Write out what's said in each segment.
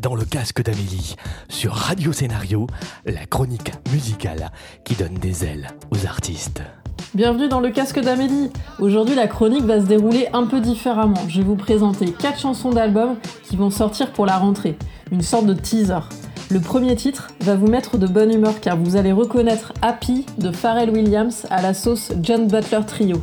dans le casque d'Amélie, sur Radio Scénario, la chronique musicale qui donne des ailes aux artistes. Bienvenue dans le casque d'Amélie. Aujourd'hui, la chronique va se dérouler un peu différemment. Je vais vous présenter quatre chansons d'album qui vont sortir pour la rentrée, une sorte de teaser. Le premier titre va vous mettre de bonne humeur car vous allez reconnaître Happy de Pharrell Williams à la sauce John Butler Trio.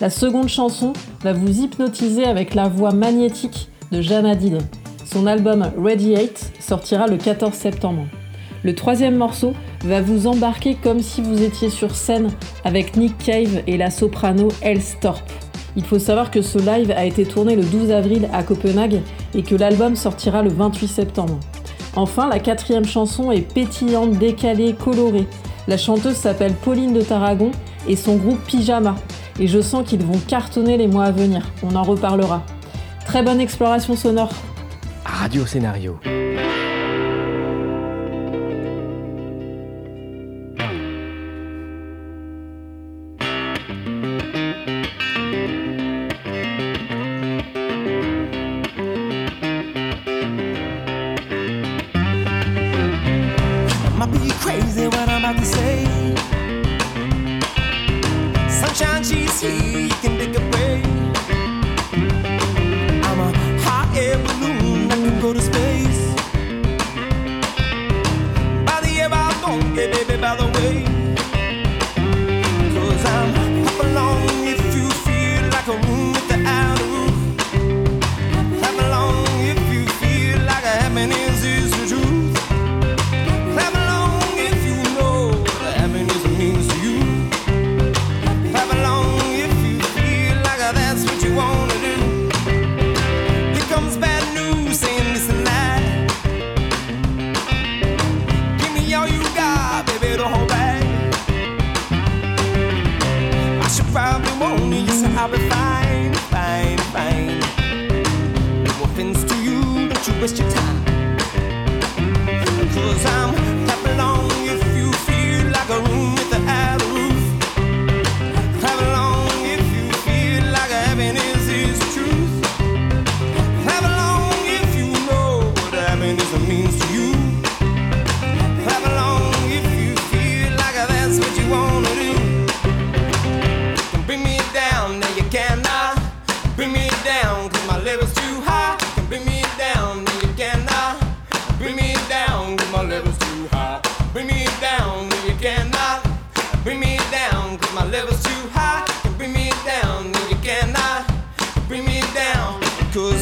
La seconde chanson va vous hypnotiser avec la voix magnétique de Jeanne Adine. Son album Radiate sortira le 14 septembre. Le troisième morceau va vous embarquer comme si vous étiez sur scène avec Nick Cave et la soprano Elstorp. Il faut savoir que ce live a été tourné le 12 avril à Copenhague et que l'album sortira le 28 septembre. Enfin, la quatrième chanson est pétillante, décalée, colorée. La chanteuse s'appelle Pauline de Tarragon et son groupe Pyjama. Et je sens qu'ils vont cartonner les mois à venir. On en reparlera. Très bonne exploration sonore. Radio Scénario. Sunshine, she's you can pick up. Hey, baby, by the way.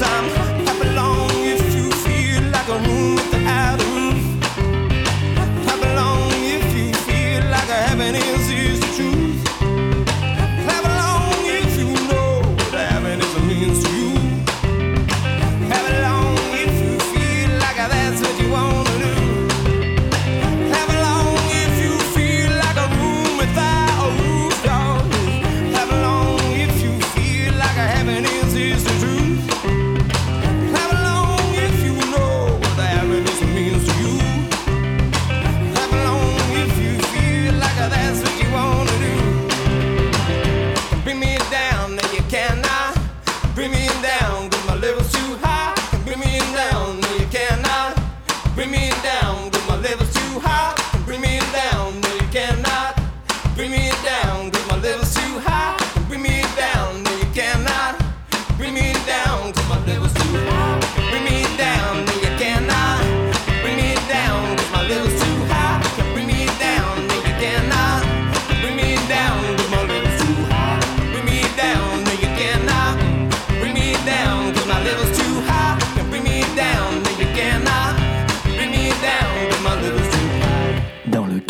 I'm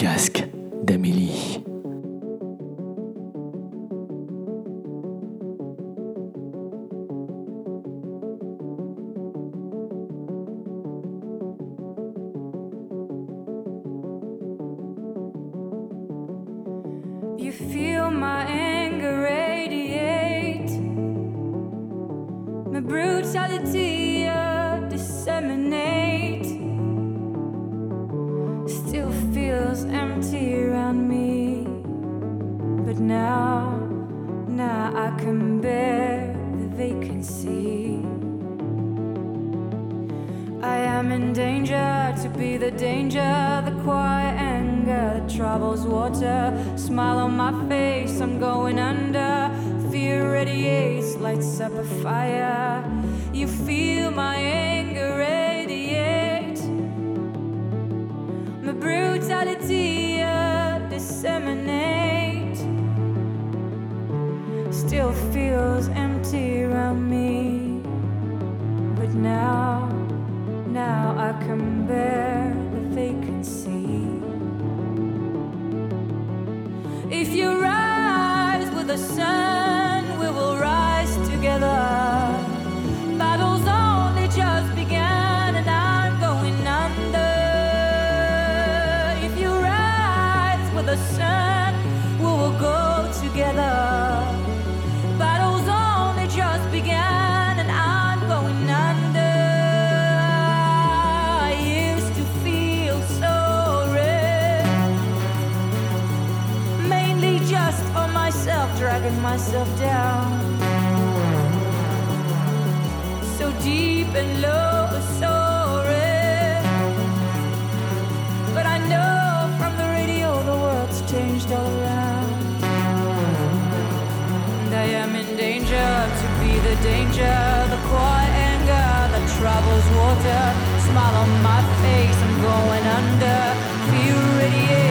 casque d'Amélie. brutality uh, disseminate still feels empty around me. But now, now I can bear the vacancy. I am in danger to be the danger, the quiet anger that troubles water. Smile on my face, I'm going under. Fear radiates, lights up a fire. You feel my air. Just for myself, dragging myself down. So deep and low, so red. But I know from the radio the world's changed all around. And I am in danger to be the danger, the quiet anger that travels water. Smile on my face, I'm going under. Fear radiates,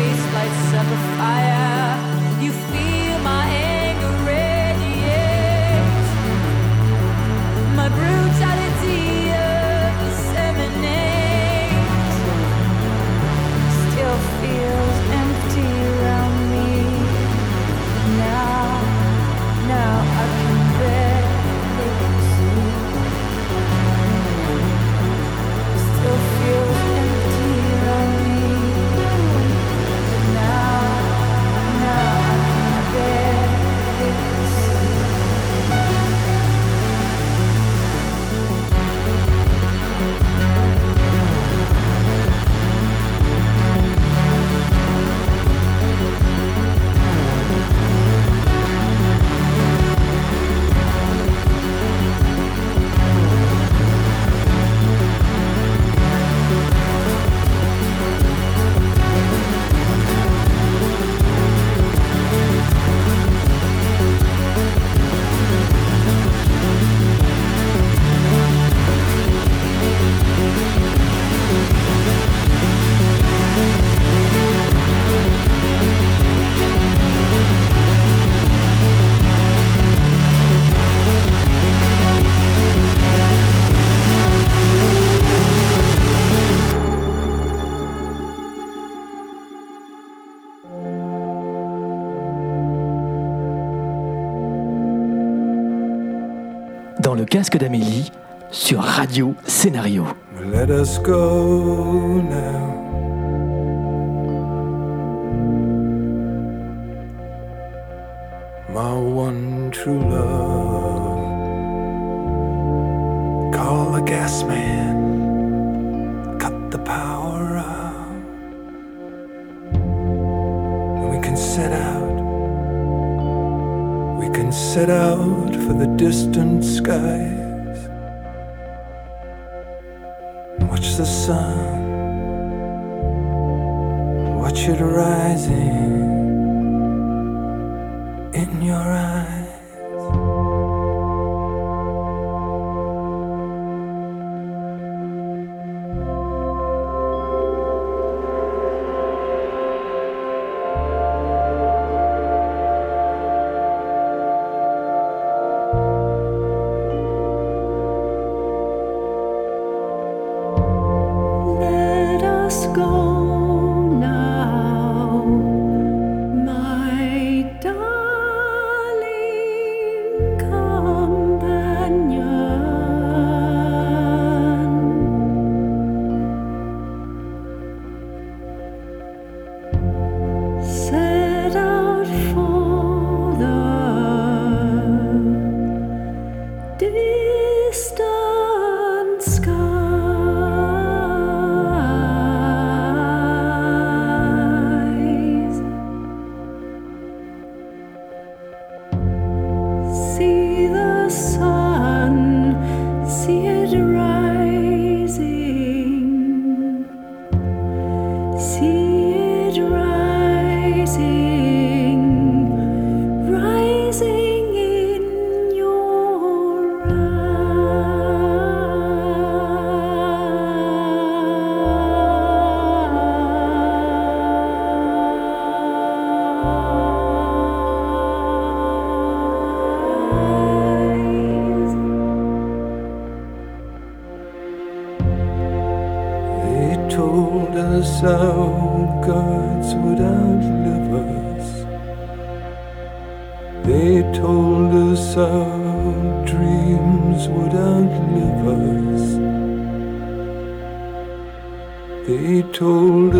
casque d'Amélie, sur Radio Scénario. Let us go now. My one true love. Call the gas man. Cut the power out. And we can set out. We can set out for the distant skies. Watch the sun, watch it rising in your eyes.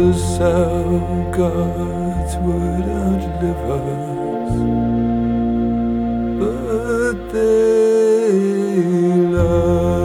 us how gods would outlive us, but they love.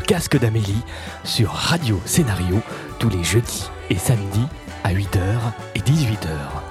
le casque d'Amélie sur Radio Scénario tous les jeudis et samedis à 8h et 18h.